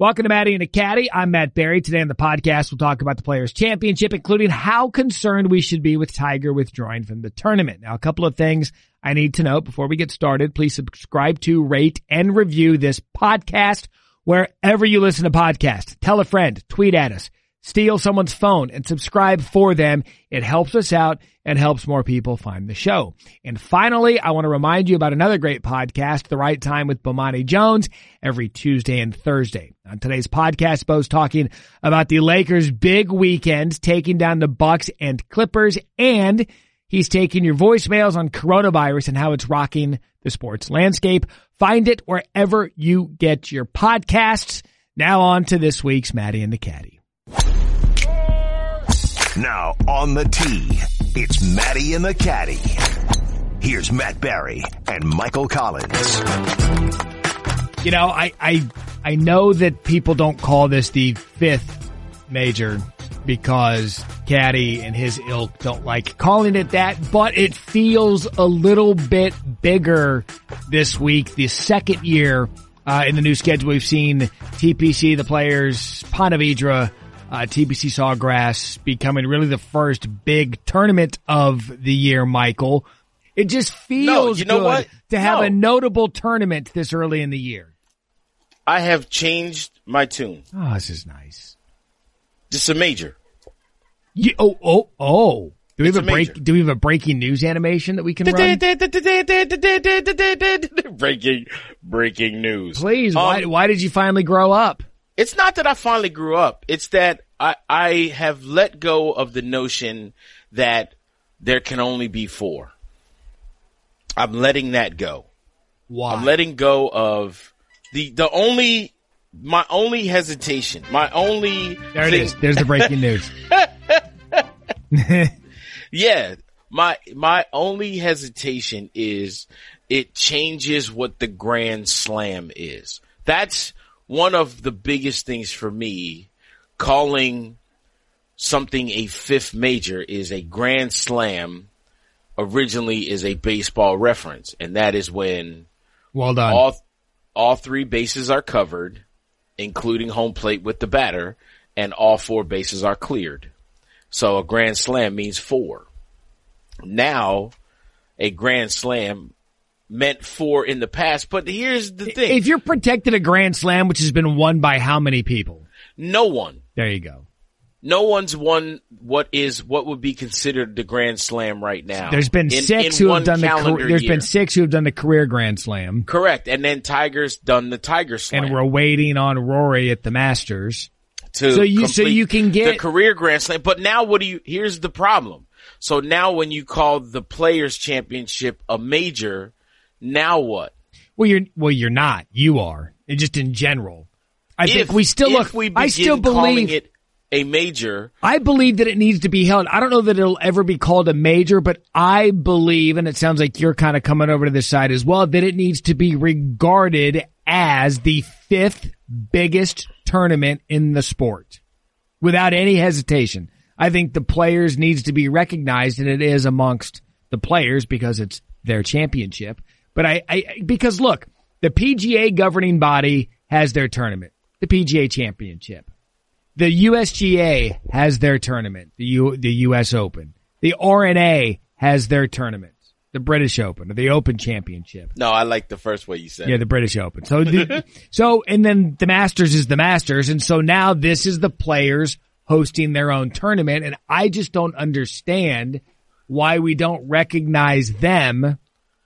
Welcome to Matty and the Caddie. I'm Matt Barrie. Today on the podcast, we'll talk about the Players Championship, including how concerned we should be with Tiger withdrawing from the tournament. Now, a couple of things I need to note before we get started. Please subscribe to, rate, and review this podcast wherever you listen to podcasts. Tell a friend, tweet at us steal someone's phone and subscribe for them. It helps us out and helps more people find the show. And finally, I want to remind you about another great podcast, The Right Time with Bomani Jones, every Tuesday and Thursday. On today's podcast, Bo's talking about the Lakers' big weekend, taking down the Bucks and Clippers, and he's taking your voicemails on coronavirus and how it's rocking the sports landscape. Find it wherever you get your podcasts. Now on to this week's Matty and the Caddie. Now on the tee, it's Matty and the Caddie. Here's Matt Barrie and Michael Collins. You know, I, I, I know that people don't call this the fifth major because Caddie and his ilk don't like calling it that, but it feels a little bit bigger this week. The second year uh, in the new schedule, we've seen TPC, the players, Ponte Vedra, uh, TPC Sawgrass becoming really the first big tournament of the year, Michael. It just feels no, you know good what? to have No. a notable tournament this early in the year. I have changed my tune. Oh, this is nice. This is a major. You, oh, oh, oh. Do we have a a break? Do we have a breaking news animation that we can run? breaking, breaking news. Please, Um, why, why did you finally grow up? It's not that I finally grew up. It's that I, I have let go of the notion that there can only be four. I'm letting that go. Why? I'm letting go of the, the only, my only hesitation, my only there it thing- is. There's the breaking news. Yeah, my my only hesitation is it changes what the Grand Slam is. That's one of the biggest things for me. Calling something a fifth major is a Grand Slam. Originally, is a baseball reference, and that is when Well done. all all three bases are covered, including home plate with the batter, and all four bases are cleared. So a grand slam means four. Now, a grand slam meant for in the past, but here's the thing. if you're protected a grand slam, which has been won by how many people? no one, There you go. no one's won what is, what would be considered the grand slam right now. There's been In- six in who have done the. there's year. been six who have done the career grand slam, Correct. And then Tiger's done the Tiger Slam. and we're waiting on Rory at the Masters. to So you- so you can get- the career grand slam. But now what do you, here's the problem. So now when you call the players championship a major, now what? Well, you're well, you're not. You are. And just in general. I if, think we still look. we I still believe. it a major. I believe that it needs to be held. I don't know that it'll ever be called a major, but I believe, and it sounds like you're kind of coming over to this side as well, that it needs to be regarded as the fifth biggest tournament in the sport. Without any hesitation. I think the players needs to be recognized and it is amongst the players because it's their championship. But I, I because look, the PGA governing body has their tournament, the PGA championship. The USGA has their tournament, the U, the US Open. The R&A has their tournament, the British Open or the Open Championship. No, I like the first way you said Yeah, the British Open. So, the, so, and then the Masters is the Masters. And so now this is the players hosting their own tournament. And I just don't understand why we don't recognize them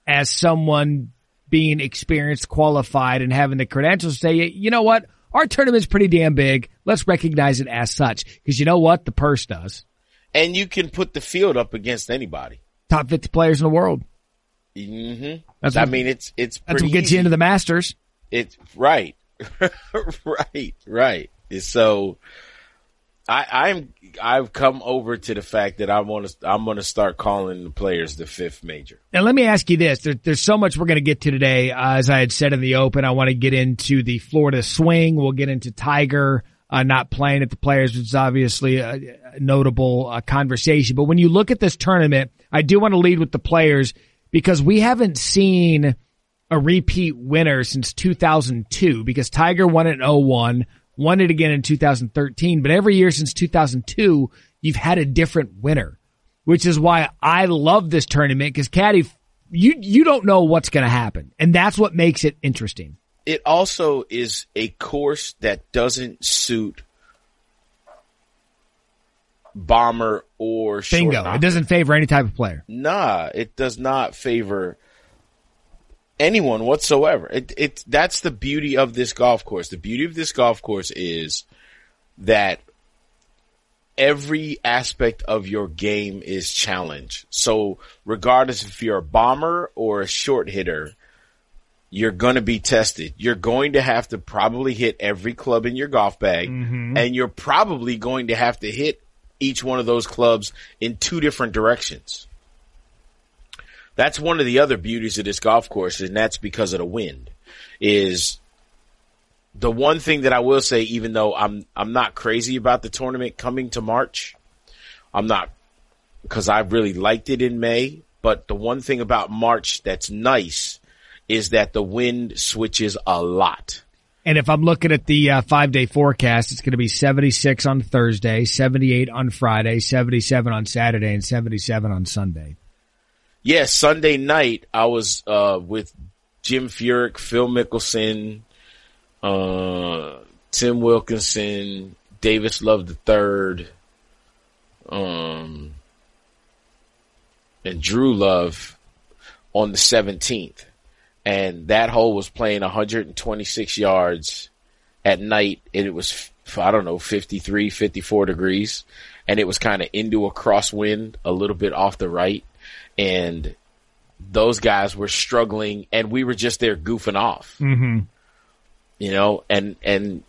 as someone being experienced, qualified, and having the credentials to say, you know what? Our tournament's pretty damn big. Let's recognize it as such. Cause you know what? The purse does. And you can put the field up against anybody. Top 50 players in the world. Mm-hmm. That's I mean, it's, it's That's what gets easy. you into the Masters. It's right, right, right. So I, I'm, I've come over to the fact that I want to, I'm going to start calling the players the fifth major. Now let me ask you this. There, there's so much we're going to get to today. Uh, as I had said in the open, I want to get into the Florida swing. We'll get into Tiger, uh, not playing at the players, which is obviously a, a notable uh, conversation. But when you look at this tournament, I do want to lead with the players because we haven't seen a repeat winner since 2002 because Tiger won in 01, won it again in 2013, but every year since 2002, you've had a different winner, which is why I love this tournament because Caddie, you, you don't know what's going to happen. And that's what makes it interesting. It also is a course that doesn't suit bomber or bingo. It doesn't favor any type of player. Nah, it does not favor anyone whatsoever. It it that's the beauty of this golf course. The beauty of this golf course is that every aspect of your game is challenged. So regardless if you're a bomber or a short hitter, you're going to be tested. You're going to have to probably hit every club in your golf bag Mm-hmm. and you're probably going to have to hit each one of those clubs in two different directions. That's one of the other beauties of this golf course, and that's because of the wind. Is the one thing that I will say, even though I'm I'm not crazy about the tournament coming to March, I'm not because I really liked it in May. But the one thing about March that's nice is that the wind switches a lot. And if I'm looking at the uh, five day forecast, it's going to be 76 on Thursday, 78 on Friday, 77 on Saturday, and 77 on Sunday. Yes, Sunday night I was uh, with Jim Furyk, Phil Mickelson, uh, Tim Wilkinson, Davis Love the third, um, and Dru Love on the seventeenth, and that hole was playing 126 yards at night, and it was I don't know 53, 54 degrees, and it was kind of into a crosswind, a little bit off the right and those guys were struggling and we were just there goofing off. Mm-hmm. You know, and and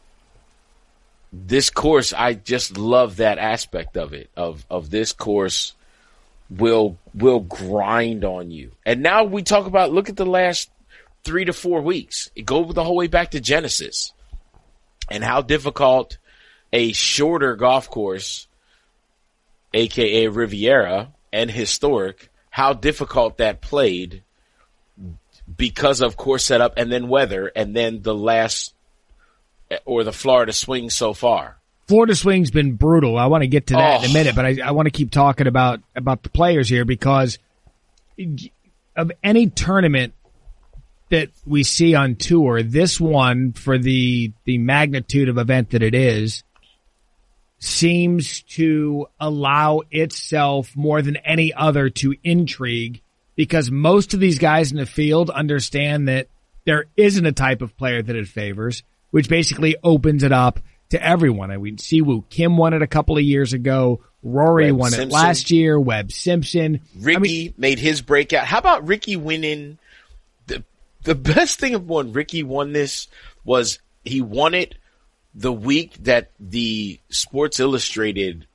this course I just love that aspect of it of of this course will will grind on you. And now we talk about look at the last 3 to 4 weeks. It go the whole way back to Genesis. And how difficult a shorter golf course aka Riviera and historic how difficult that played because of course setup and then weather and then the last or the Florida swing so far. Florida swing's been brutal. I want to get to that in a Oh. minute, but I, I want to keep talking about about the players here because of any tournament that we see on tour, this one for the the magnitude of event that it is seems to allow itself more than any other to intrigue because most of these guys in the field understand that there isn't a type of player that it favors, which basically opens it up to everyone. I mean, Si Woo Kim won it a couple of years ago. Rory Webb won it last year. Webb Simpson. Rickie I mean, made his breakout. How about Rickie winning? The the best thing of when Rickie won this was he won it the week that the Sports Illustrated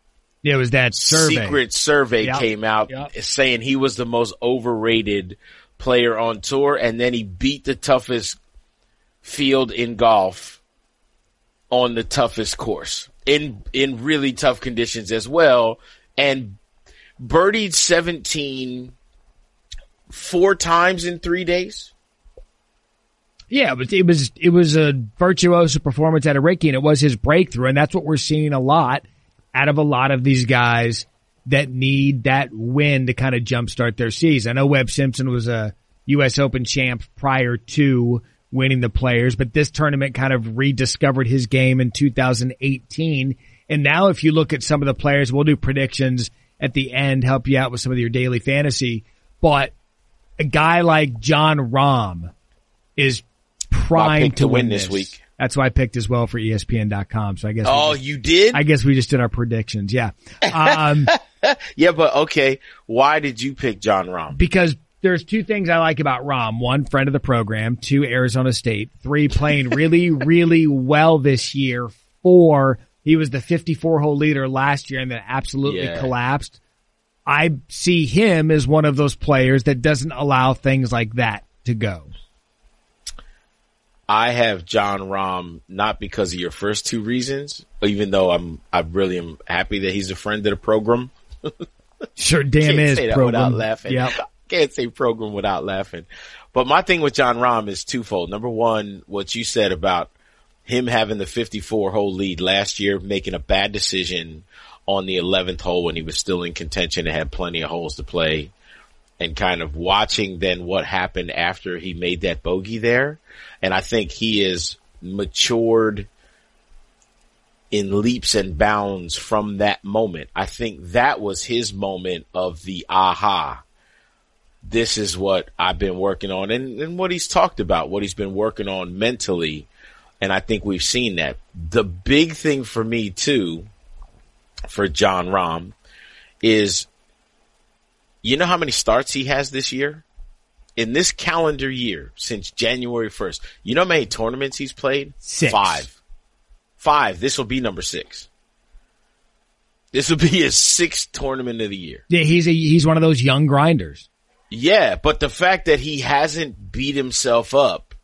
it was that survey. secret survey Yep. came out Yep. saying he was the most overrated player on tour, and then he beat the toughest field in golf on the toughest course in in really tough conditions as well, and birdied seventeen four times in three days. Yeah, but it was it was a virtuoso performance out of Rickie, and it was his breakthrough, and that's what we're seeing a lot out of a lot of these guys that need that win to kind of jumpstart their season. I know Webb Simpson was a U.S. Open champ prior to winning the Players, but this tournament kind of rediscovered his game in 2018. And now, if you look at some of the players, we'll do predictions at the end, help you out with some of your daily fantasy. But a guy like Jon Rahm is primed to, to win win this week. That's why I picked as well for ESPN.com. So I guess Oh, just- you did? I guess we just did our predictions. Yeah. Um, yeah, but okay. Why did you pick Jon Rahm? because there's two things I like about Rahm. One, friend of the program. Two, Arizona State. Three, playing really, really well this year. Four, he was the 54 hole leader last year and then absolutely Yeah. collapsed. I see him as one of those players that doesn't allow things like that to go. I have Jon Rahm not because of your first two reasons, even though I'm I really am happy that he's a friend of the program. Sure, damn Can't is say that program. without laughing. Yep. Can't say program without laughing. But my thing with Jon Rahm is twofold. Number one, what you said about him having the 54 hole lead last year, making a bad decision on the 11th hole when he was still in contention and had plenty of holes to play and kind of watching then what happened after he made that bogey there. And I think he is matured in leaps and bounds from that moment. I think that was his moment of the aha. This is what I've been working on and, and what he's talked about, what he's been working on mentally. And I think we've seen that. The big thing for me too, for Jon Rahm is, you know how many starts he has this year? In this calendar year, since January 1st, you know how many tournaments he's played? Six. Five. Five. This will be number six. This will be his sixth tournament of the year. Yeah, he's a, he's one of those young grinders. Yeah, but the fact that he hasn't beat himself up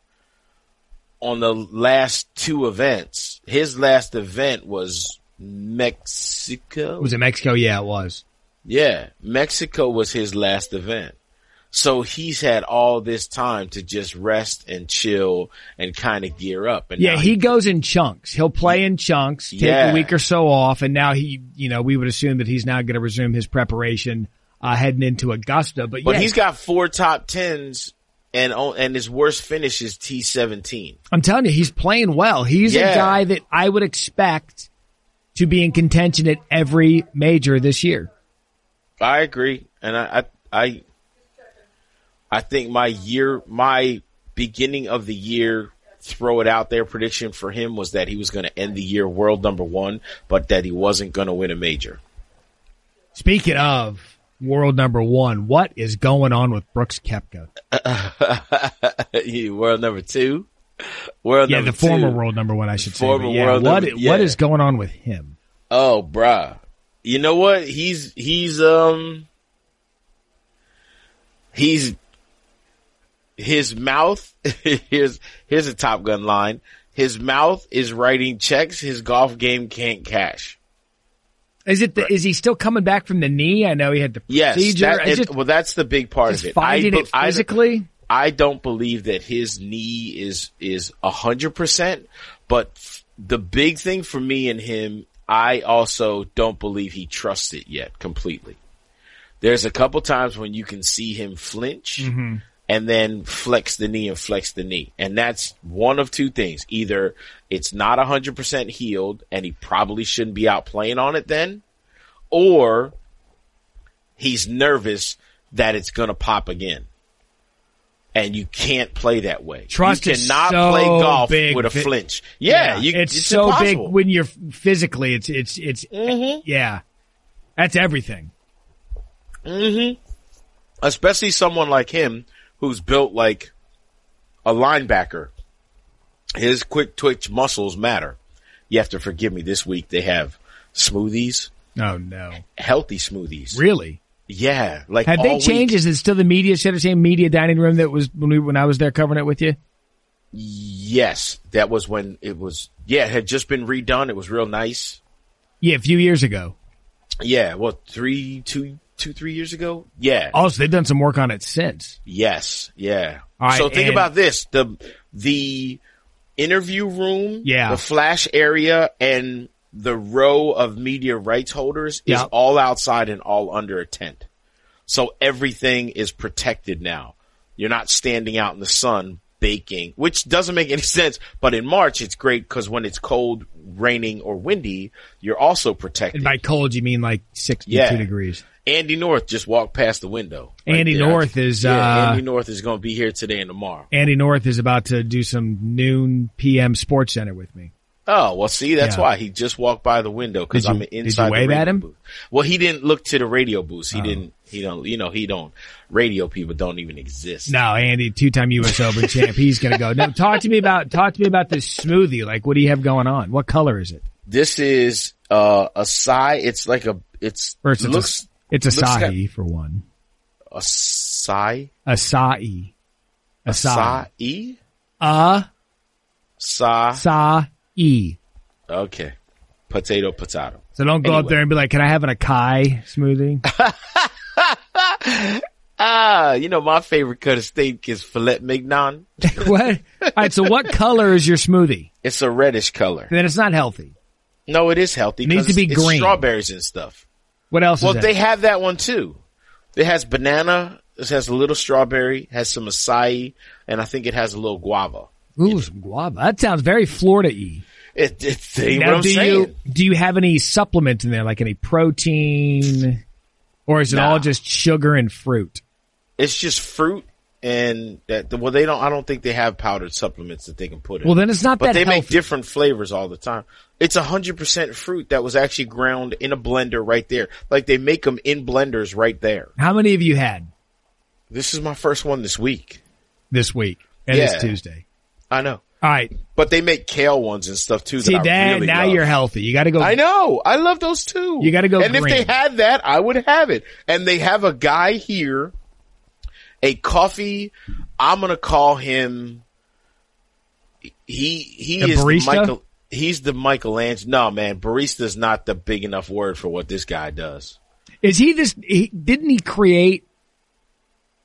on the last two events, his last event was Mexico. Was it Mexico? Yeah, it was. Yeah, Mexico was his last event. So he's had all this time to just rest and chill and kind of gear up. And Yeah, now he goes in chunks. He'll play in chunks, take Yeah. a week or so off, and now he, you know, we would assume that he's now going to resume his preparation uh, heading into Augusta. But, But yeah, he's got four top tens and and his worst finish is T seventeen. I'm telling you, he's playing well. He's a guy that I would expect to be in contention at every major this year. I agree, and I, I I I think my year, my beginning of the year, throw it out there prediction for him was that he was going to end the year world number one, but that he wasn't going to win a major. Speaking of world number one, what is going on with Brooks Koepka? World number two, world Yeah, the former two. world number one, I should say. Former But yeah, world what, number- yeah. is going on with him? Oh, bruh. You know what? He's, he's, um, he's, his mouth, here's, here's a Top Gun line. His mouth is writing checks his golf game can't cash. Is it? The, Is he still coming back from the knee? I know he had the Yes. procedure. that- it- just, well, that's the big part of it. finding I, it physically. I don't believe that his knee is is a hundred percent, but the big thing for me and him, I also don't believe he trusts it yet completely. There's a couple times when you can see him flinch mm-hmm. and then flex the knee and flex the knee. And that's one of two things. Either it's not hundred percent healed and he probably shouldn't be out playing on it then, or he's nervous that it's going to pop again. And you can't play that way. Trust you cannot so play golf big. with a flinch. Yeah, you, it's, it's, so impossible. big when you're physically. It's it's it's Mhm. yeah. That's everything. especially someone like him who's built like a linebacker. His quick twitch muscles matter. You have to forgive me. This week they have smoothies, Oh no, healthy smoothies. really? Yeah, like Have they week. changed? Is it still the media center, same media dining room that was when we when I was there covering it with you? Yes, that was when it was. Yeah, it had just been redone. It was real nice. Yeah, a few years ago. Yeah, well, three, two, two, three years ago. Yeah. Also, they've done some work on it since. Yes. Yeah. All right, so think about this: the the interview room, Yeah. the flash area, and the row of media rights holders is all outside and all under a tent. So everything is protected now. You're not standing out in the sun baking, which doesn't make any sense. But in March, it's great because when it's cold, raining, or windy, you're also protected. And by cold, you mean like sixty-two Yeah. degrees. Andy North just walked past the window. right Andy there. North is, yeah, uh, Andy North is going to be here today and tomorrow. Andy North is about to do some noon PM SportsCenter with me. Oh, well, see, that's Yeah. why he just walked by the window because I'm did you inside wave the radio at him? Oh. booth. Well, he didn't look to the radio booth. He didn't, he don't, you know, he don't, radio people don't even exist. No, Andy, two-time U.S. Open champ. He's gonna go. Now, talk to me about talk to me about this smoothie. Like, what do you have going on? What color is it? This is, uh, a Sai. It's like a, it's, First, it's looks, a, it's acai for one. a Sai. Acai. Acai. Sai. A Sa. Acai. Okay. Potato, potato. So don't go up Anyway. there and be like, "Can I have an acai smoothie?" Ah, you know my favorite cut of steak is filet mignon. what? All right. So what color is your smoothie? It's a reddish color. Then it's not healthy. No, it is healthy. It needs to be it's green. Strawberries and stuff. What else Well, they have that one too. It has banana. It has a little strawberry. Has some acai, and I think it has a little guava. Ooh, some guava. That sounds very Florida-y. It, it's Now, what I'm do saying. you do you have any supplements in there, like any protein, or is it Nah. all just sugar and fruit? It's just fruit and that. Well, they don't. I don't think they have powdered supplements that they can put in. Well, then it's not but that they make different flavors all the time. It's a hundred percent fruit that was actually ground in a blender right there. Like they make them in blenders right there. How many have you had This is my first one this week. this week? And Yeah. it's Tuesday. I know, All right. but they make kale ones and stuff too. See, that I Dad, really now love. you're healthy. You got to go. I know. I love those too. You gotta go And if they had that, I would have it. And they have a guy here, a coffee. I'm gonna call him. He he A is barista? Michael. He's the Michelangelo. No man, barista's not the big enough word for what this guy does. Is he this? He, didn't he create?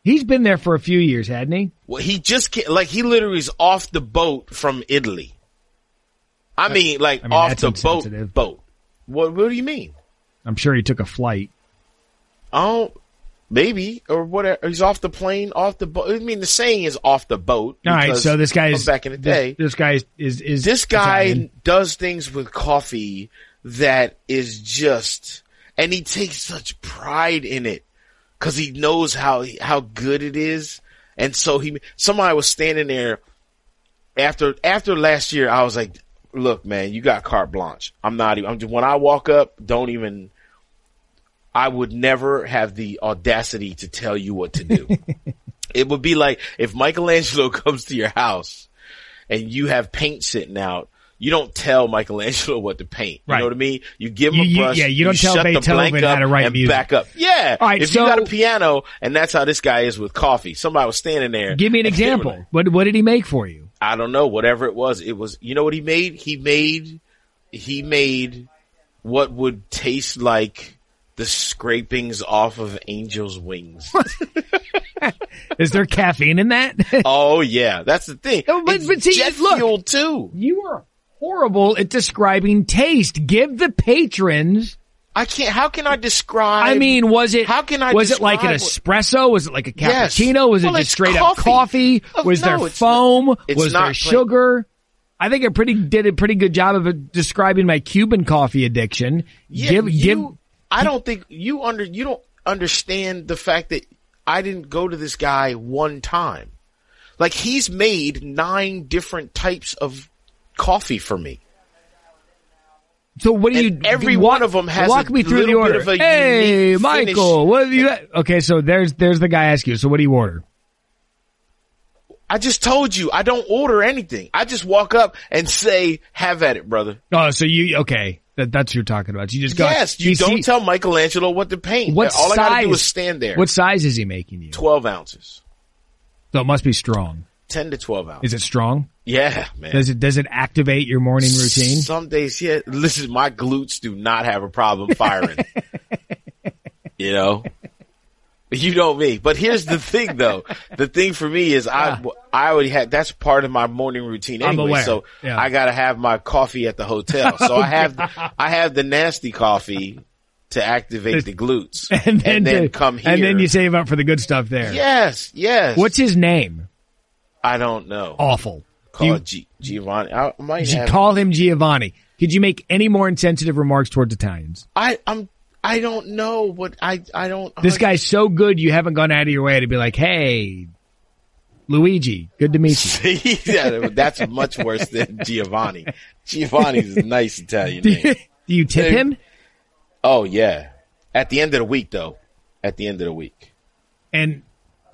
He's been there for a few years, hadn't he? Well, he just can't, like he literally is off the boat from Italy. I mean, like I mean, off the boat. Boat. What? What do you mean? I'm sure he took a flight. Oh, maybe or whatever. He's off the plane, off the boat. I mean, the saying is off the boat. All right, so this guy is back in the this- day. This, guy is is, is This guy Italian. does things with coffee that is just, and he takes such pride in it because he knows how how good it is. And so he, somebody was standing there after after last year. I was like, "Look, man, you got carte blanche. I'm not even. I'm just, when I walk up, don't even." I would never have the audacity to tell you what to do. it would be like if Michelangelo comes to your house and you have paint sitting out. You don't tell Michelangelo what to paint. You Right. know what I mean? You give him You- a you- brush. yeah, you don't tell shut the Beethoven blank how to write and music. back up. Yeah. All right, if so- you got a piano, and that's how this guy is with coffee. Somebody was standing there. Give me an and they were example. like, What what did he make for you? I don't know, whatever it was. It was, you know what he made? He made, he made what would taste like the scrapings off of angels' wings. Is there caffeine in that? oh yeah, that's the thing. No, but see, jet look. fuel too. you are horrible at describing taste. Give the patrons. I can't, how can I describe? I mean, was it? How can I Was it like an espresso? Was it like a Yes. cappuccino? Was it just straight up coffee. coffee? Oh, Was no, there it's foam? not- it's was there plain- sugar? I think I pretty did a pretty good job of describing my Cuban coffee addiction. Yeah, give you, give I don't think you under you don't understand the fact that I didn't go to this guy one time. Like he's made nine different types of coffee for me. So what do you? And every walk, one them has walk a me through the order. of a hey, Michael, finish. what have you? Okay, so there's there's the guy ask you. So what do you order? I just told you I don't order anything. I just walk up and say, "Have at it, brother." Oh, so you okay? That, that's what you're talking about. You just go. yes, you he- don't he- tell Michelangelo what to paint. What All I gotta size? do is stand there. What size is he making you? twelve ounces? So it must be strong. Ten to twelve ounces. Is it strong? Yeah, man. Does it does it activate your morning routine? Some days, yeah. Listen, my glutes do not have a problem firing. you know, you know me. But here's the thing, though. The thing for me is I ah. I already had that's part of my morning routine anyway. So Yeah. I got to have my coffee at the hotel. So I have I have the nasty coffee to activate the glutes, And then, to- come here. and then you save up for the good stuff there. yes, yes. What's his name? I don't know. Awful. Call it G- Giovanni. I might You have. call him Giovanni. Could you make any more insensitive remarks towards Italians? I I'm. I don't know what I I don't. This guy's so good, you haven't gone out of your way to be like, "Hey, Luigi, good to meet you." yeah, that's much worse than Giovanni. Giovanni's a nice Italian name. do you tip him? Oh yeah. At the end of the week, though. At the end of the week, And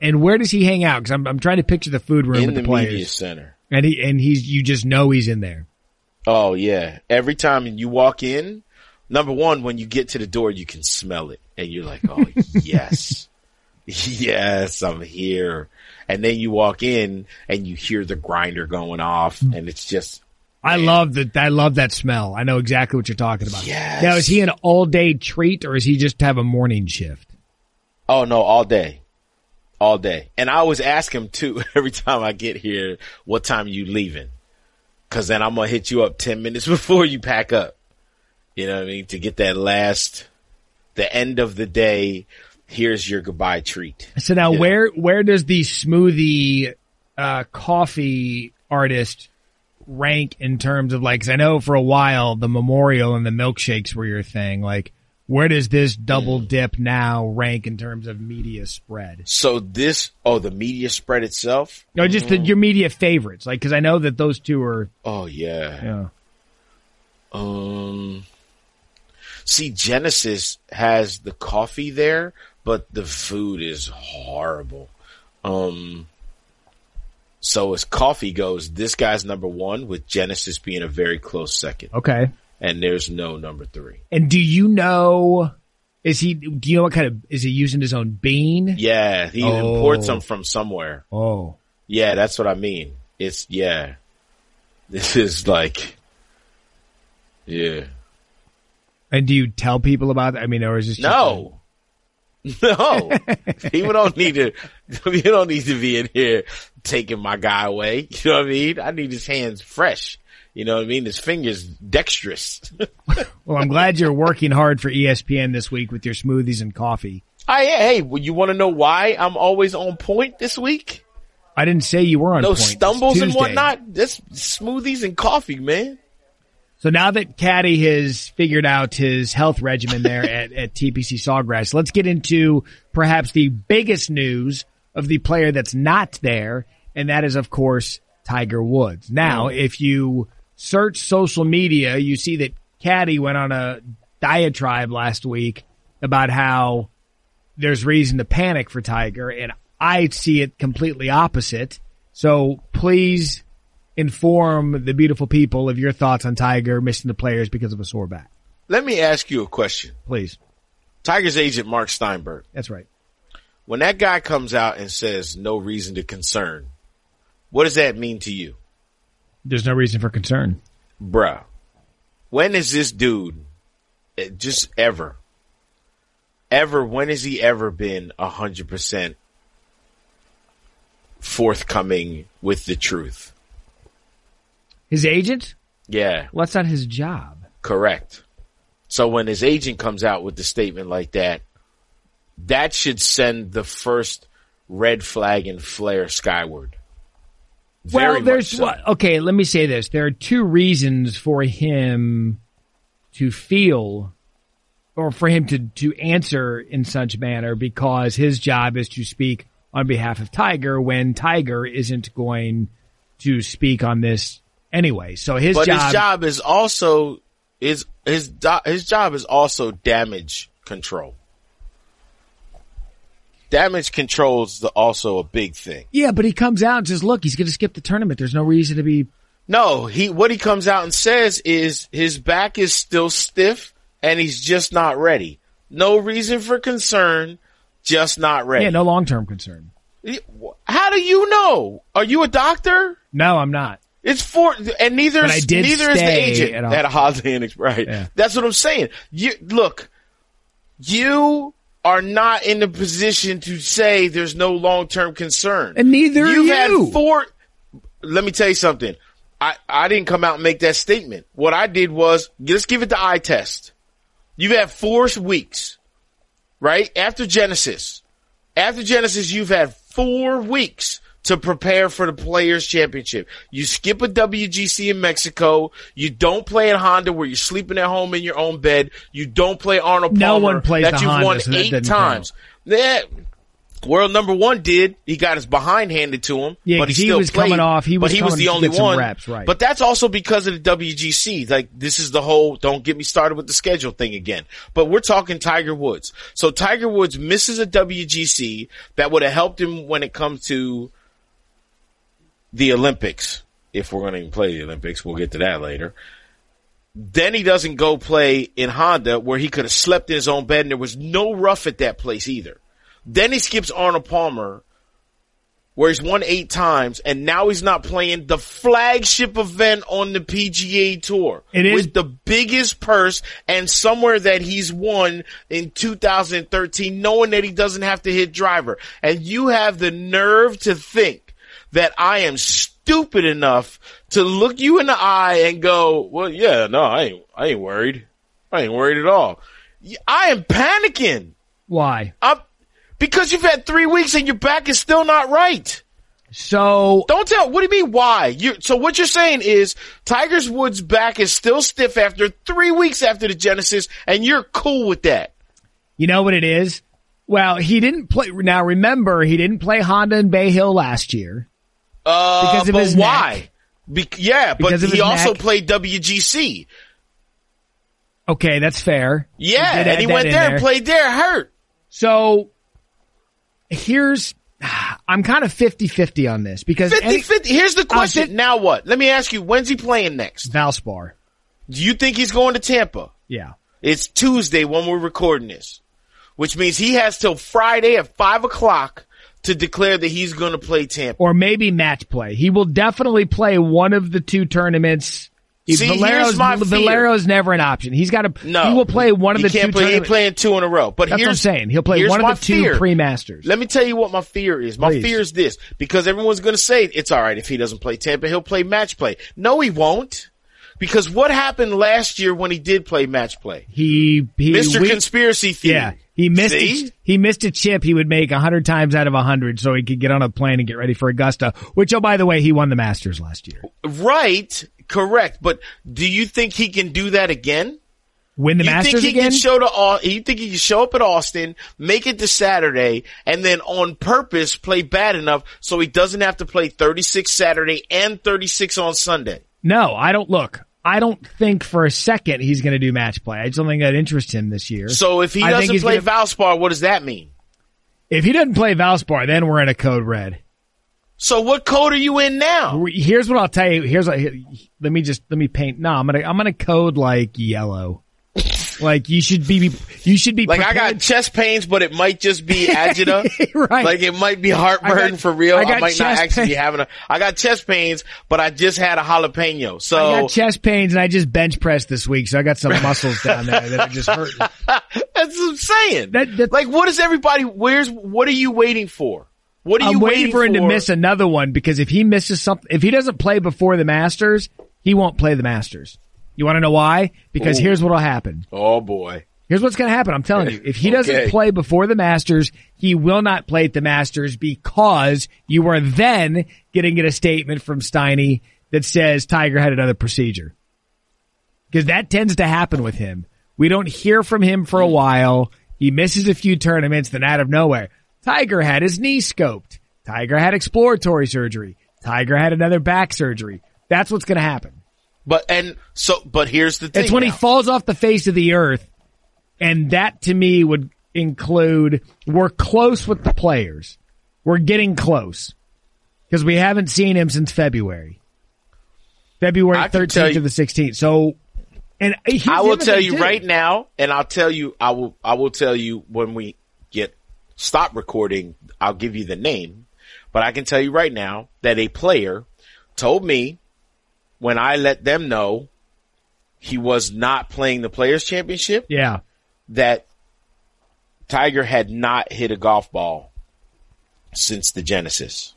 and where does he hang out? Because I'm I'm trying to picture the food room in the, the, players, media center. And he and he's you just know he's in there. Oh yeah. Every time you walk in, number one, when you get to the door, you can smell it, and you're like, "Oh yes, yes, I'm here." And then you walk in, and you hear the grinder going off, mm. and it's just I love that. I love that smell. I know exactly what you're talking about. Yes. Now, is he an all day treat or is he just have a morning shift? Oh no, all day, all day. And I always ask him too every time I get here, what time you leaving? Cause then I'm gonna hit you up 10 minutes before you pack up. You know what I mean? To get that last, the end of the day. Here's your goodbye treat. So now Yeah. where, where does the smoothie, uh, coffee artist rank in terms of like, cause I know for a while the memorial and the milkshakes were your thing. Like, where does this double Mm. dip now rank in terms of media spread? So this, oh, the media spread itself. No, just the, your media favorites. Like, cause I know that those two are, Oh yeah. yeah. Um, see, Genesis has the coffee there, but the food is horrible. Um, so as coffee goes, this guy's number one with Genesis being a very close second. Okay. And there's no number three. And do you know, is he, do you know what kind of, is he using his own bean? Yeah, he Oh. imports them from somewhere. Oh. Yeah, that's what I mean. It's, yeah. This is like, yeah. And do you tell people about that? I mean, or is this just No. No. People don't need to, you don't need to be in here taking my guy away. You know what I mean? I need his hands fresh. You know what I mean? His fingers dexterous. Well, I'm glad you're working hard for ESPN this week with your smoothies and coffee. Ah, I, hey, well, you want to know why I'm always on point this week? I didn't say you were on No point. Stumbles and whatnot. Just smoothies and coffee, man. So now that Caddie has figured out his health regimen there at, at TPC Sawgrass, let's get into perhaps the biggest news of the player that's not there, and that is, of course, Tiger Woods. Now, if you search social media, you see that Caddie went on a diatribe last week about how there's reason to panic for Tiger, and I see it completely opposite. So please inform the beautiful people of your thoughts on Tiger missing the players because of a sore back. Let me ask you a question. Please. Tiger's agent, Mark Steinberg. That's right. When that guy comes out and says no reason to concern, what does that mean to you? There's no reason for concern. Bruh, when is this dude, eh, just ever, ever, when has he ever been a hundred percent forthcoming with the truth? His agent? Yeah, Well, that's not his job. correct. So when his agent comes out with the statement like that, that should send the first red flag and flare skyward. Very well, there's so. what, okay, let me say this. There are two reasons for him to feel or for him to, to answer in such manner because his job is to speak on behalf of Tiger when Tiger isn't going to speak on this anyway. So his but job, his job is also his his do- his job is also damage control. Damage control is the, also a big thing. yeah, but he comes out and says, look, he's going to skip the tournament. There's no reason to be No, he what he comes out and says is his back is still stiff and he's just not ready. No reason for concern, just not ready. Yeah, no long term concern. How do you know? Are you a doctor? No, I'm not. It's for, and neither is, neither is the agent at a- at a Holiday Inn, right? Yeah. That's what I'm saying. You, look, you are not in the position to say there's no long-term concern. And neither You've you. had four, let me tell you something. I, I didn't come out and make that statement. What I did was, let's give it the eye test. You've had four weeks, right? After Genesis. After Genesis, you've had four weeks to prepare for the Players Championship. You skip a WGC in Mexico. You don't play at Honda where you're sleeping at home in your own bed. You don't play Arnold No Palmer one plays that the you've Honda, won so that eight times. Yeah. World number one did. He got his behind handed to him, Yeah, but he he still was played. coming off- he was but he was the only one. reps, right. But that's also because of the WGC. Like this is the whole don't get me started with the schedule thing again. But we're talking Tiger Woods. So Tiger Woods misses a WGC that would have helped him when it comes to the Olympics. If we're going to even play the Olympics, we'll get to that later. Then he doesn't go play in Honda where he could have slept in his own bed and there was no rough at that place either. Then he skips Arnold Palmer where he's won eight times and now he's not playing the flagship event on the PGA tour. It is- with the biggest purse and somewhere that he's won in 2013 knowing that he doesn't have to hit driver. And you have the nerve to think that I am stupid enough to look you in the eye and go, well, yeah, no, I ain't, I ain't worried. I ain't worried at all. I am panicking. Why? I'm, because you've had three weeks and your back is still not right. So Don't tell. What do you mean? Why? You. So what you're saying is Tiger's Woods' back is still stiff after three weeks after the Genesis, and you're cool with that. you know what it is? Well, he didn't play. Now remember, he didn't play Honda and Bay Hill last year. Uh, Because of but his why? Be- yeah, but he also neck? played WGC. Okay, that's fair. Yeah, did and he went there and played there hurt. So here's, I'm kind of 50-50 on this because 50 any, 50. Here's the question. fif- now what? Let me ask you, when's he playing next? Valspar. Do you think he's going to Tampa? Yeah. It's Tuesday when we're recording this, which means he has till Friday at five o'clock to declare that he's going to play Tampa. Or maybe match play. He will definitely play one of the two tournaments. See, here's my fear. Valero's never an option. He's got to, No, he will play one of the can't two play. He playing two in a row. But That's here's what I'm saying. He'll play one of the two fear. pre-masters. Let me tell you what my fear is. My Please. fear is this because everyone's going to say it's all right if he doesn't play Tampa. He'll play match play. No, he won't. Because what happened last year when he did play match play? He, he, Mr. we- Conspiracy Theory. yeah, he missed, a, he missed a chip he would make a hundred times out of a hundred so he could get on a plane and get ready for Augusta, which, oh, by the way, he won the Masters last year. Right. Correct. But do you think he can do that again? Win the you Masters think he again? can show to all? You think he can show up at Austin, make it to Saturday, and then on purpose play bad enough so he doesn't have to play 36 Saturday and 36 on Sunday? No, I don't look. I don't think for a second he's going to do match play. I just don't think that interests him this year. So if he I doesn't play gonna- Valspar, what does that mean? if he doesn't play Valspar, then we're in a code red. So what code are you in now? Here's what I'll tell you. Here's what, let me just let me paint. No, I'm gonna I'm gonna code like yellow. Like you should be you should be Like I got chest pains, but it might just be agita. Right. Like it might be heartburn got- for real. I I, might not actually be pain. having a. I got chest pains, but I just had a jalapeno. So I got chest pains and I just bench pressed this week, so I got some muscles down there that are just hurting. That's what I'm saying. That- that- like, what is everybody? Where's what are you waiting for? What are you I'm waiting for him to miss another one because if he misses something, if he doesn't play before the Masters, he won't play the Masters. You want to know why? Because Ooh. here's what'll happen. Oh boy. Here's what's going to happen. I'm telling you. If he doesn't Okay. play before the Masters, he will not play at the Masters because you are then getting a statement from Steiny that says Tiger had another procedure. Because that tends to happen with him. We don't hear from him for a while. He misses a few tournaments, then out of nowhere, Tiger had his knee scoped. Tiger had exploratory surgery. Tiger had another back surgery. That's what's going to happen. But and so, but here's the thing. It's when he falls off the face of the earth. And that to me would include we're close with the players. We're getting close. Because we haven't seen him since February. February I can tell 13th to the 16th. So, and I will tell you too. right now, and I'll tell you, I will, I will tell you when we get stop recording. I'll give you the name, but I can tell you right now that a player told me when I let them know he was not playing the Players Championship Yeah. that Tiger had not hit a golf ball since the Genesis.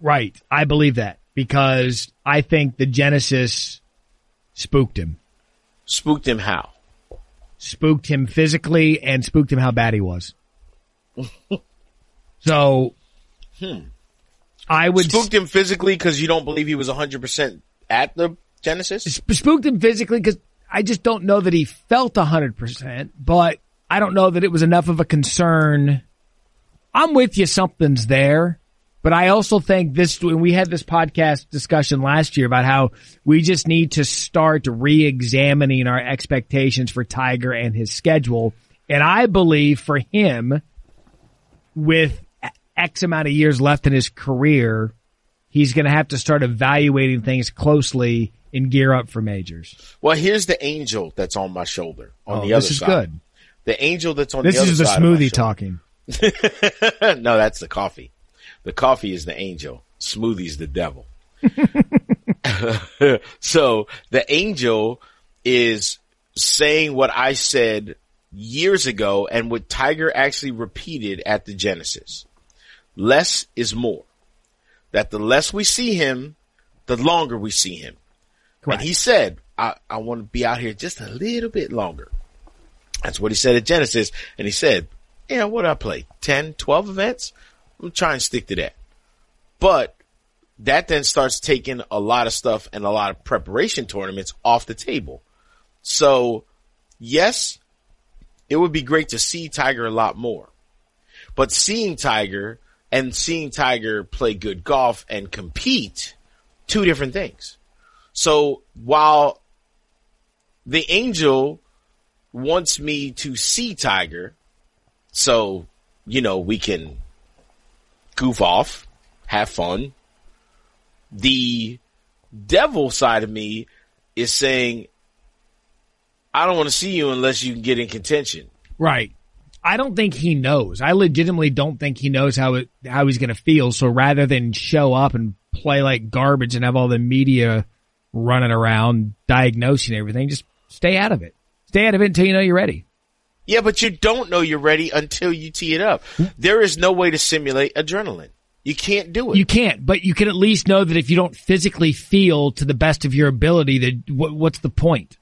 Right. I believe that because I think the Genesis spooked him. Spooked him how? spooked him physically and spooked him how bad he was. so, hmm. I would Spooked him physically because you don't believe he was 100% at the Genesis? sp- spooked him physically because I just don't know that he felt hundred percent, but I don't know that it was enough of a concern. I'm with you. Something's there. But I also think this, when we had this podcast discussion last year about how we just need to start re-examining our expectations for Tiger and his schedule. And I believe for him, with X amount of years left in his career, he's going to have to start evaluating things closely and gear up for majors. Well, here's the angel that's on my shoulder on Oh, the other this is side. good. The angel that's on This the other is the side of my smoothie talking. no, that's the coffee. The coffee is the angel. Smoothie's the devil. so the angel is saying what I said years ago and what Tiger actually repeated at the Genesis. Less is more. That the less we see him, the longer we see him. Correct. And he said, I, I want to be out here just a little bit longer. That's what he said at Genesis. And he said, yeah, what I play? 10, 12 events? I'm trying to stick to that. But that then starts taking a lot of stuff and a lot of preparation tournaments off the table. So yes, it would be great to see Tiger a lot more, but seeing Tiger and seeing Tiger play good golf and compete, two different things. So while the angel wants me to see Tiger, so, you know, we can goof off, have fun, the devil side of me is saying, I don't want to see you unless you can get in contention. Right. I don't think he knows. I legitimately don't think he knows how it, how he's going to feel. So rather than show up and play like garbage and have all the media running around diagnosing everything, just stay out of it. Stay out of it until you know you're ready. Yeah, but you don't know you're ready until you tee it up. Hmm? There is no way to simulate adrenaline. You can't do it. You can't, but you can at least know that if you don't physically feel to the best of your ability, that what, what's the point?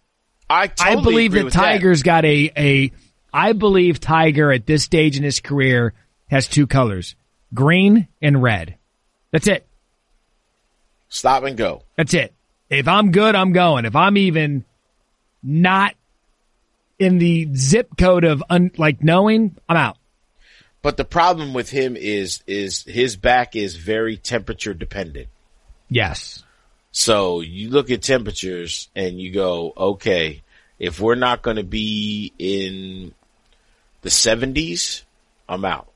I totally I believe that Tiger's that. got a a. I believe Tiger at this stage in his career has two colors: green and red. That's it. Stop and go. That's it. If I'm good, I'm going. If I'm even not in the zip code of un, like knowing, I'm out. But the problem with him is is his back is very temperature dependent. Yes. So you look at temperatures and you go, okay, if we're not going to be in the 70s, I'm out.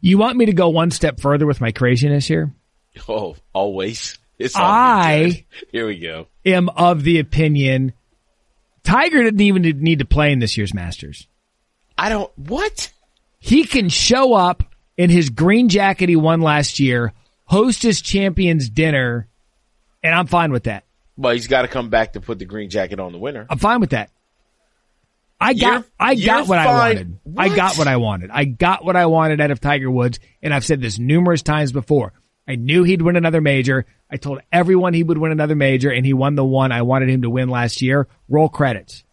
You want me to go one step further with my craziness here? Oh, always. It's I here we go. Am of the opinion Tiger didn't even need to play in this year's Masters. I don't what? He can show up in his green jacket he won last year, host his champions dinner, and I'm fine with that. But he's got to come back to put the green jacket on the winner. I'm fine with that. I got, you're, I got what fine. I wanted. What? I got what I wanted. I got what I wanted out of Tiger Woods, and I've said this numerous times before. I knew he'd win another major. I told everyone he would win another major, and he won the one I wanted him to win last year. Roll credits.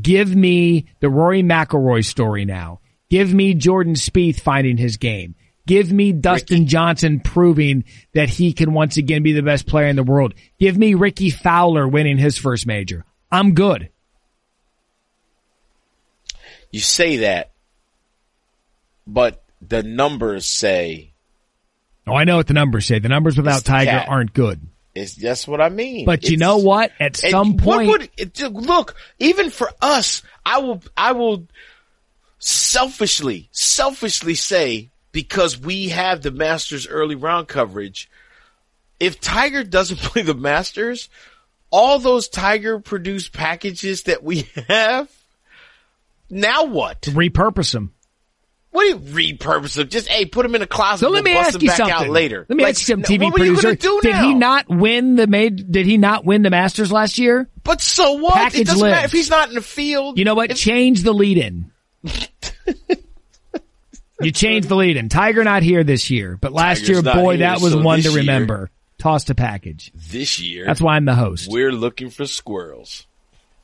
Give me the Rory McIlroy story now. Give me Jordan Spieth finding his game. Give me Dustin Ricky. Johnson proving that he can once again be the best player in the world. Give me Rickie Fowler winning his first major. I'm good. You say that, but the numbers say. Oh, I know what the numbers say. The numbers without Tiger cat. aren't good. It's just what I mean. But it's, you know what? At some point, would, it, look, even for us, I will, I will selfishly, selfishly say because we have the Masters early round coverage. If Tiger doesn't play the Masters, all those Tiger produced packages that we have, now what? Repurpose them. What do you repurpose them? Just hey, put them in a closet. So let me we'll ask you something. later. Let me like, ask you something, TV producer. do did he not win the made? Did he not win the Masters last year? But so what? Package it doesn't lives. matter if he's not in the field. You know what? If, Change the lead in. you change the lead in. Tiger not here this year, but last Tiger's year, boy, here, that was so one to year, remember. Tossed a package. This year, that's why I'm the host. We're looking for squirrels,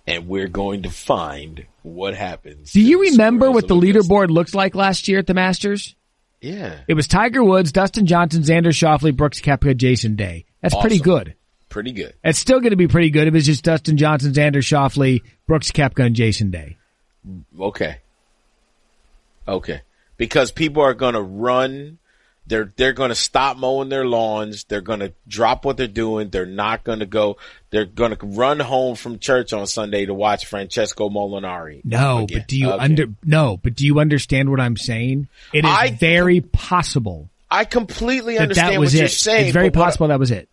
and we're going to find what happens. Do you remember what the leaderboard looked like last year at the Masters? Yeah, it was Tiger Woods, Dustin Johnson, Xander Schauffele, Brooks Koepka, Jason Day. That's awesome. pretty good. Pretty good. It's still going to be pretty good if it's just Dustin Johnson, Xander Schauffele, Brooks Koepka, and Jason Day. Okay. Okay. Because people are going to run. They're, they're going to stop mowing their lawns. They're going to drop what they're doing. They're not going to go. They're going to run home from church on Sunday to watch Francesco Molinari. No, again. but do you okay. under, no, but do you understand what I'm saying? It is I, very possible. I completely understand that was what it. you're saying. It's very possible that was it.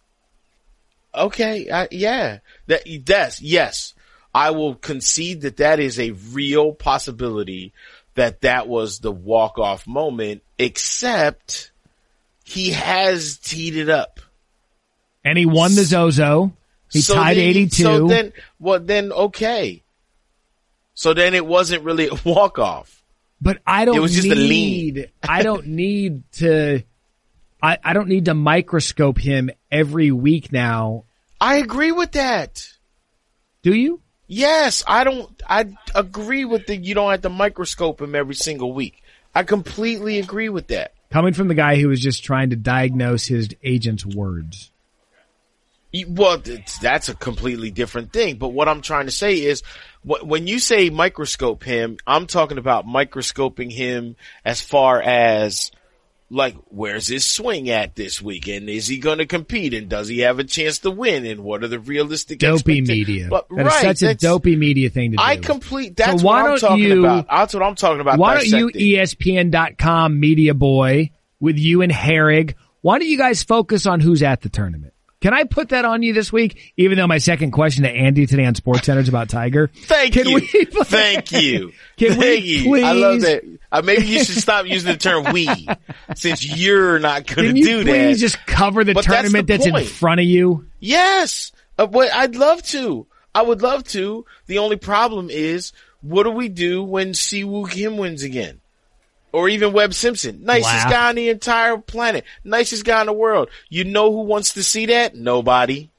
Okay, uh, yeah, that that's yes. I will concede that that is a real possibility that that was the walk off moment. Except he has teed it up. And he won the Zozo. He So tied then- 82. So then, well, then okay. So then it wasn't really a walk off. but I don't It was just a need, I don't need to, I, I don't need to microscope him every week now. I agree with that. Do you? Yes, I don't. I agree with the. You don't have to microscope him every single week. I completely agree with that. Coming from the guy who was just trying to diagnose his agent's words. Well, that's a completely different thing. But what I'm trying to say is, when you say microscope him, I'm talking about microscoping him as far as like where's his swing at this week, and is he going to compete, and does he have a chance to win, and what are the realistic Dopey media. But, That is right, such a dopey media thing to do. I complete. That's why what I'm talking you- about. That's what I'm talking about. Why don't you. ESPN.com media boy with you and Harig? Why don't you guys focus on who's at the tournament? Can I put that on you this week? Even though my second question to Andy today on SportsCenter is about Tiger. Thank Can you. we- Thank you. Can we Thank you. I love please- that. Uh, maybe you should stop using the term we since you're not going to do please that. just cover the But that's tournament the that's, in front of you? yes. Uh, but I'd love to. I would love to. The only problem is, what do we do when Si Woo Kim wins again? Or even Webb Simpson. Nicest guy on the entire planet. Nicest guy in the world. You know who wants to see that? Nobody.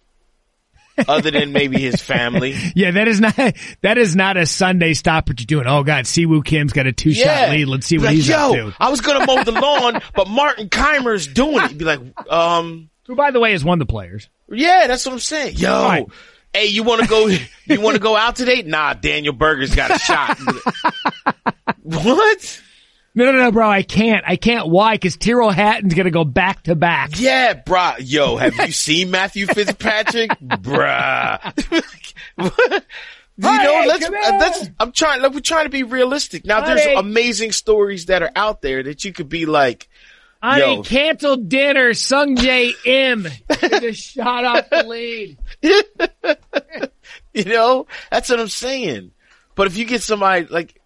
Other than maybe his family. Yeah, that is not that is not a Sunday stop. What you're doing? Oh God, Si Woo Kim's got a two shot lead. Let's see what Like, he's Yo, up to. I was gonna mow the lawn, but Martin Kaymer's doing it. Be like, um, Who, by the way, is one of the players. yeah, that's what I'm saying. Yo, right. hey, you want to go? You want to go out today? Nah, Daniel Berger's got a shot. what? No, no, no, bro. I can't. I can't. Why? Because Tyrrell Hatton's going to go back to back. Yeah, bro. Yo, have you seen Matthew Fitzpatrick? bruh. You know, Honey, let's, uh, let's, I'm trying, like, we're trying to be realistic. Now, there's amazing stories that are out there that you could be like, I Yo. canceled dinner. Sung J M just shot off the lead. You know, that's what I'm saying. But if you get somebody like,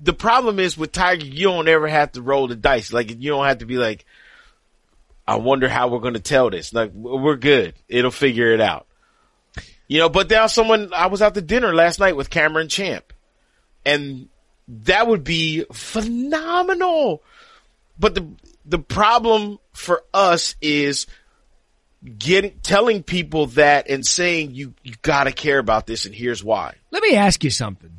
the problem is with Tiger, you don't ever have to roll the dice. Like you don't have to be like, I wonder how we're going to tell this. Like we're good. It'll figure it out. You know, but now someone, I was out to dinner last night with Cameron Champ and that would be phenomenal. But the, the problem for us is getting, telling people that and saying you, you gotta care about this and here's why. Let me ask you something.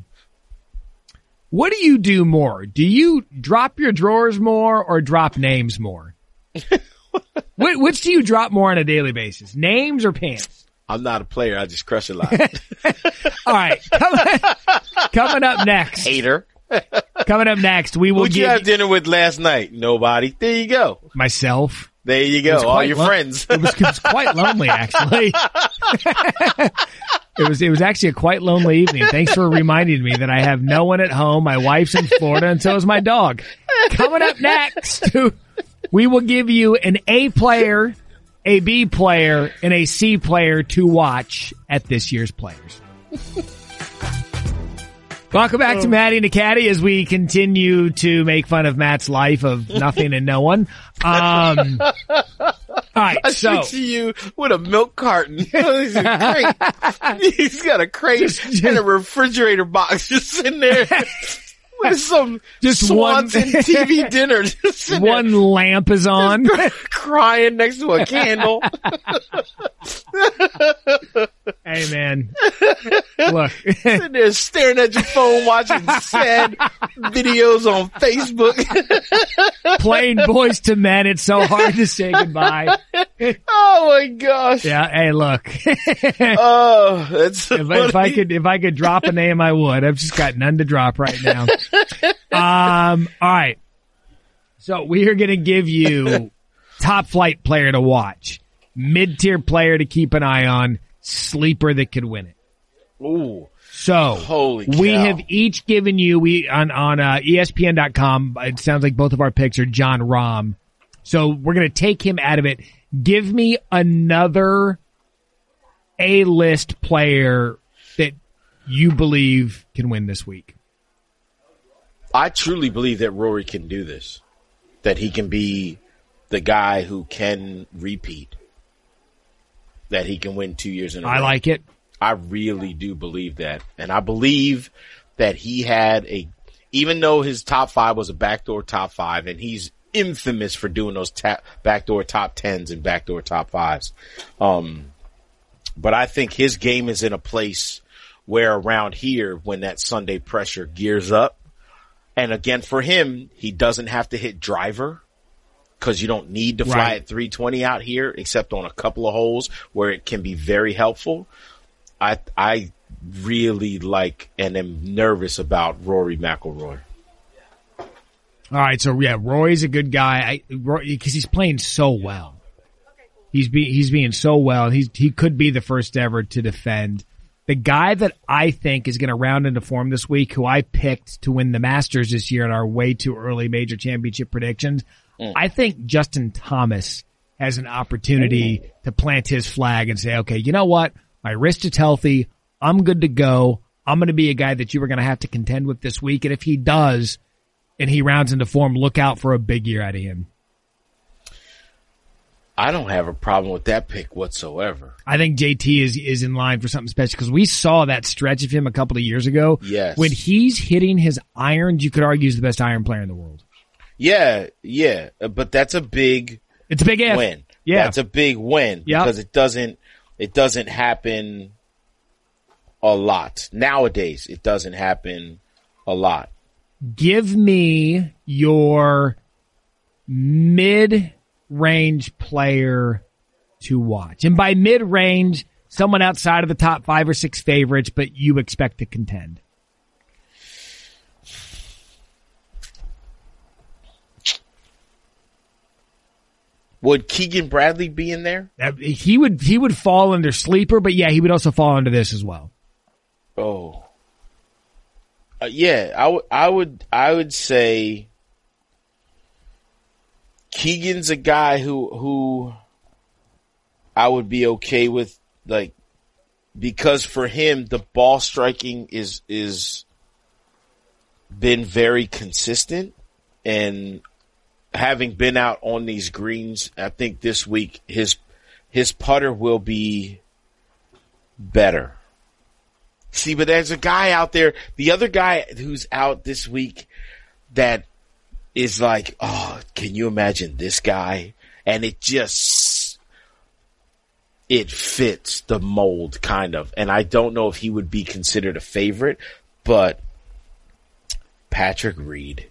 What do you do more? Do you drop your drawers more or drop names more? Wh- Which do you drop more on a daily basis? Names or pants? I'm not a player. I just crush a lot. All right. Coming, coming up next. Hater. Coming up next, we will Who'd you have dinner with last night? Nobody. There you go. myself. There you go. All your lo- friends. It was, it was quite lonely, actually. it was it was actually a quite lonely evening. Thanks for reminding me that I have no one at home. My wife's in Florida, and so is my dog. Coming up next, we will give you an A player, a B player, and a C player to watch at this year's Players. Welcome back to Matty and the Caddie as we continue to make fun of Matt's life of nothing and no one. Um, all right, I so picture you with a milk carton. He's. He's got a crate and a refrigerator box just sitting there with some Just Swanson one- TV dinner one lamp is on. there crying next to a candle. hey man, look, sitting there staring at your phone watching sad videos on Facebook. playing Boyz II Men. It's so hard to say goodbye. oh my gosh. Yeah. Hey, look, Oh, that's so I- if I could, if I could drop a name, I would. I've just got none to drop right now. Um. All right. So we are going to give you top flight player to watch, mid tier player to keep an eye on, sleeper that could win it. Ooh. So Holy we have each given you we on on uh, ESPN.com. It sounds like both of our picks are Jon Rahm. So we're gonna take him out of it. Give me another A list player that you believe can win this week. I truly believe that Rory can do this. That he can be the guy who can repeat. That he can win two years in a row. I like it. I really do believe that. And I believe that he had a, even though his top five was a backdoor top five and he's infamous for doing those tap, backdoor top tens and backdoor top fives. Um, but I think his game is in a place where around here, when that Sunday pressure gears up, and again for him, he doesn't have to hit driver because you don't need to fly Right. at 320 out here, except on a couple of holes where it can be very helpful. I I really like and am nervous about Rory McIlroy. All right, so yeah, Roy's a good guy because he's playing so well. He's be, he's being so well. He's he could be the first ever to defend. The guy that I think is going to round into form this week, who I picked to win the Masters this year in our way too early major championship predictions, mm. I think Justin Thomas has an opportunity to plant his flag and say, okay, you know what? My wrist is healthy. I'm good to go. I'm going to be a guy that you are going to have to contend with this week. And if he does, and he rounds into form, look out for a big year out of him. I don't have a problem with that pick whatsoever. I think JT is is in line for something special because we saw that stretch of him a couple of years ago. Yes. When he's hitting his irons, you could argue he's the best iron player in the world. Yeah, yeah, but that's a big It's a big if. win. Yeah. that's a big win Yep. because it doesn't it doesn't happen a lot nowadays. It doesn't happen a lot. Give me your mid range player to watch. And by mid range, someone outside of the top five or six favorites, but you expect to contend. Would Keegan Bradley be in there? He would he would fall under sleeper, but yeah, he would also fall under this as well. Oh, uh, yeah. I would. I would. I would say Keegan's a guy who who I would be okay with, like because for him the ball striking is is been very consistent and having been out on these greens, I think this week his his putter will be better. See, but there's a guy out there, the other guy who's out this week that is like, oh, can you imagine this guy? And it just, it fits the mold kind of. And I don't know if he would be considered a favorite, but Patrick Reed,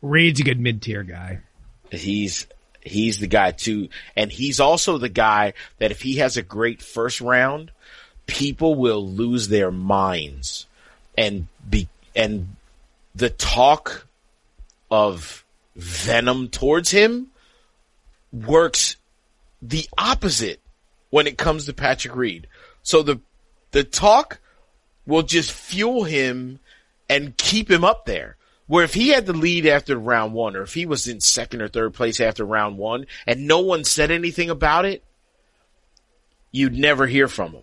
Reed's a good mid tier guy. he's, he's the guy too. And he's also the guy that if he has a great first round, people will lose their minds and be, and the talk of venom towards him works the opposite when it comes to Patrick Reed. So the, the talk will just fuel him and keep him up there. Where if he had the lead after round one, or if he was in second or third place after round one, and no one said anything about it, you'd never hear from him.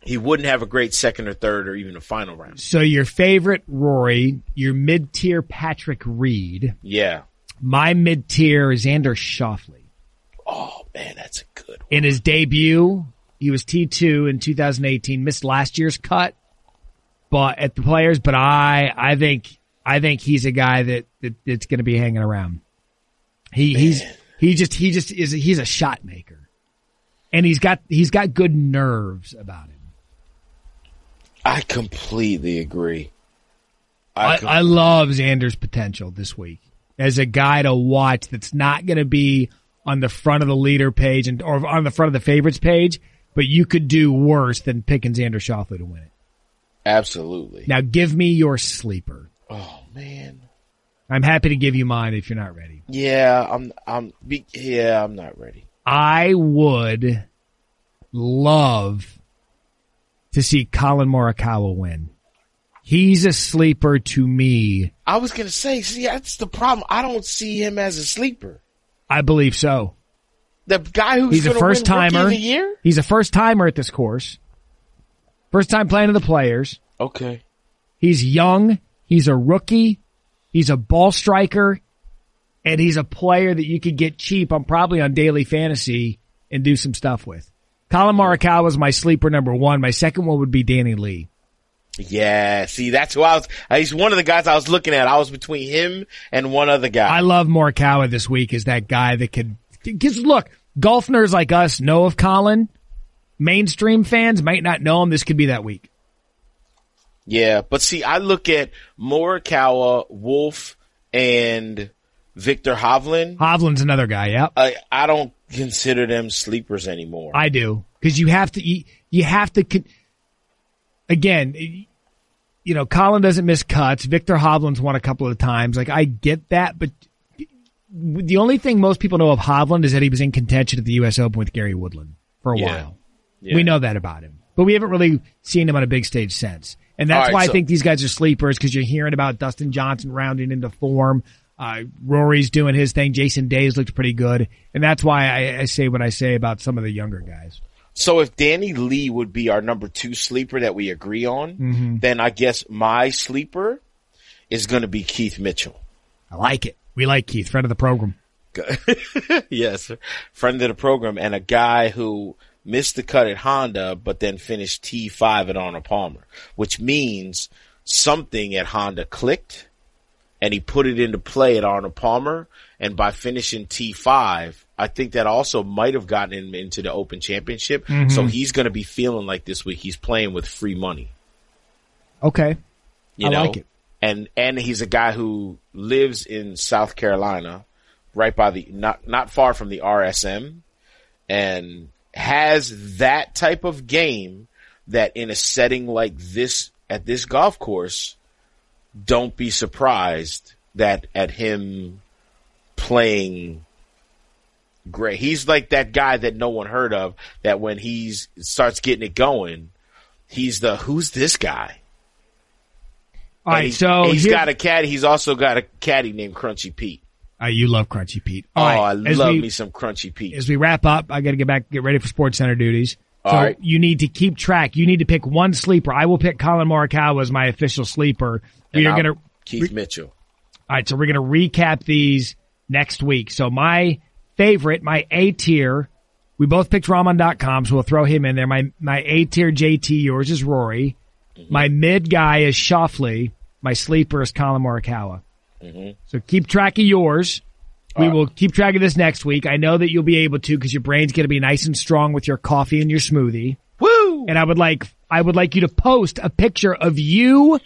He wouldn't have a great second or third or even a final round. So your favorite Rory, your mid tier Patrick Reed, Yeah. my mid tier is Xander Schauffele. Oh man, that's a good one. In his debut, he was T2 in 2018, missed last year's cut, but at the players, but I, I think, I think he's a guy that, that that's going to be hanging around. He, he's, he just, he just is, he's a shot maker and he's got, he's got good nerves about him. I completely agree. I, com- I love Xander's potential this week as a guy to watch that's not going to be on the front of the leader page and or on the front of the favorites page, but you could do worse than picking Xander Schauffele to win it. absolutely. Now give me your sleeper. Oh man. I'm happy to give you mine if you're not ready. Yeah, I'm. I'm. Be, yeah, I'm not ready. I would love to see Collin Morikawa win. He's a sleeper to me. I was gonna say, see, that's the problem. I don't see him as a sleeper. I believe so. The guy who's He's a first win Rookie of timer. the year. He's a first timer at this course. First time playing to the players. Okay. He's young. He's a rookie. He's a ball striker. and he's a player that you could get cheap on probably on daily fantasy and do some stuff with. Collin Morikawa was my sleeper number one. My second one would be Danny Lee. Yeah, see, that's who I was. He's one of the guys I was looking at. I was between him and one other guy. I love Morikawa this week is that guy that could, because look, golf nerds like us know of Collin. Mainstream fans might not know him. This could be that week. Yeah, but see, I look at Morikawa, Wolff, and Viktor Hovland. Hovland's another guy. Yeah, I I don't consider them sleepers anymore. I do because you have to you, you have to con- again. You know, Collin doesn't miss cuts. Viktor Hovland's won a couple of times. Like I get that, but the only thing most people know of Hovland is that he was in contention at the U.S. Open with Gary Woodland for a Yeah. while. Yeah. We know that about him, but we haven't really seen him on a big stage since. And that's right, why I think these guys are sleepers because you're hearing about Dustin Johnson rounding into form. Uh, Rory's doing his thing. Jason Days looked pretty good. And that's why I, I say what I say about some of the younger guys. So if Danny Lee would be our number two sleeper that we agree on, then I guess my sleeper is going to be Keith Mitchell. I like it. We like Keith, friend of the program. yes, friend of the program and a guy who missed the cut at Honda, but then finished T5 at Arnold Palmer, which means something at Honda clicked and he put it into play at Arnold Palmer. And by finishing T5, I think that also might have gotten him into the open championship. Mm-hmm. So he's going to be feeling like this week he's playing with free money. Okay. You I know, like it. and and he's a guy who lives in South Carolina, right by the not not far from the RSM, and has that type of game that in a setting like this at this golf course, don't be surprised that at him playing great. He's like that guy that no one heard of. That when he's starts getting it going, he's the who's this guy. All right. he- So he's got a caddy. He's also got a caddy named Crunchy Pete. Uh, you love Crunchy Pete. Oh, All I right. As love we- me some Crunchy Pete. as we wrap up, I got to get back, get ready for SportsCenter duties. So All right. you need to keep track. You need to pick one sleeper. I will pick Collin Morikawa as my official sleeper. We And are going to, Keith Mitchell. all right. So we're going to recap these next week. So my favorite, my A tier, we both picked Raman.com, so we'll throw him in there. My, my A tier JT, yours is Rory. Mm-hmm. My mid guy is Schauffele. My sleeper is Colin Morikawa. Mm-hmm. So keep track of yours. We uh, will keep track of this next week. I know that you'll be able to because your brain's going to be nice and strong with your coffee and your smoothie. Woo! And I would like, I would like you to post a picture of you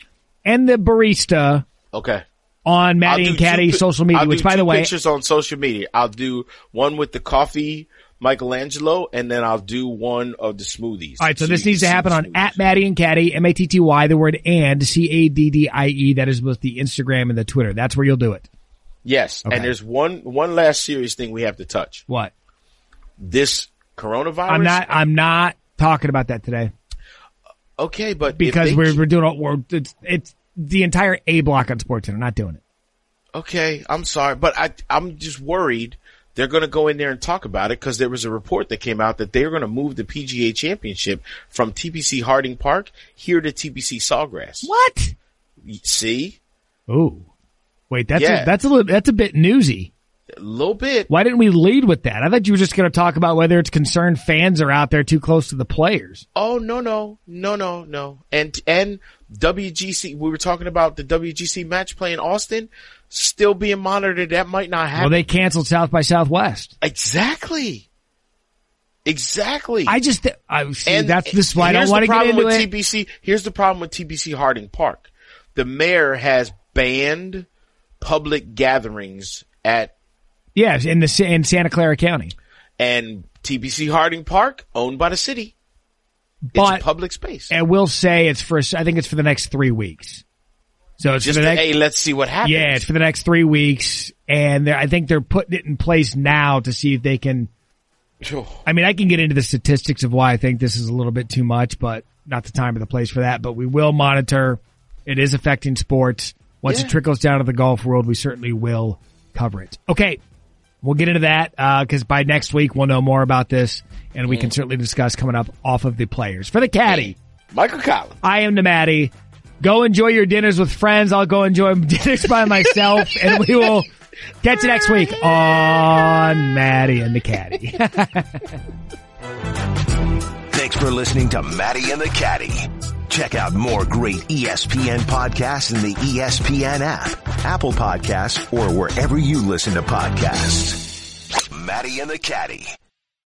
and the barista Okay. on Matty and Caddie social media, I'll which by the way, pictures on social media. I'll do one with the coffee Michelangelo, and then I'll do one of the smoothies. all right. So this needs to happen on smoothies. at Matty and Caddie, M-A-T-T-Y, the word and, C-A-D-D-I-E. That is both the Instagram and the Twitter. That's where you'll do it. Yes, Okay. and there's one one last serious thing we have to touch. What? This coronavirus. I'm not, I'm not talking about that today. okay, but because we're we're doing all, we're, it's it's the entire A block on SportsCenter. Not doing it. Okay, I'm sorry, but I I'm just worried they're going to go in there and talk about it because there was a report that came out that they're going to move the PGA Championship from TPC Harding Park here to TPC Sawgrass. What? See, Ooh, wait, that's Yeah. a, that's a little that's a bit newsy. a little bit. Why didn't we lead with that? I thought you were just going to talk about whether it's concerned fans are out there too close to the players. Oh no no no no no and and WGC we were talking about the WGC match play in Austin still being monitored. That might not happen. Well, they canceled South by Southwest. exactly, exactly. I just I see, And that's this is why I don't want to get problem into with it. TPC. Here's the problem with TPC Harding Park. The mayor has banned public gatherings at yes, in the in Santa Clara County, and TPC Harding Park owned by the city. but it's public space. and we'll say it's for I think it's for the next three weeks. So it's Just the next, hey, let's see what happens. Yeah, it's for the next three weeks, and I think they're putting it in place now to see if they can. I mean, I can get into the statistics of why I think this is a little bit too much, but not the time or the place for that. But we will monitor. It is affecting sports. Once Yeah. it trickles down to the golf world, we certainly will cover it. Okay, we'll get into that uh, because by next week we'll know more about this, and we can mm. certainly discuss coming up off of the players for the caddy. Mm. Michael Collins. I am the Matty. Go enjoy your dinners with friends. I'll go enjoy dinners by myself, and we will Catch you next week on Matty and the Caddie. Thanks for listening to Matty and the Caddie. Check out more great ESPN podcasts in the ESPN app, Apple Podcasts, or wherever you listen to podcasts. Matty and the Caddie.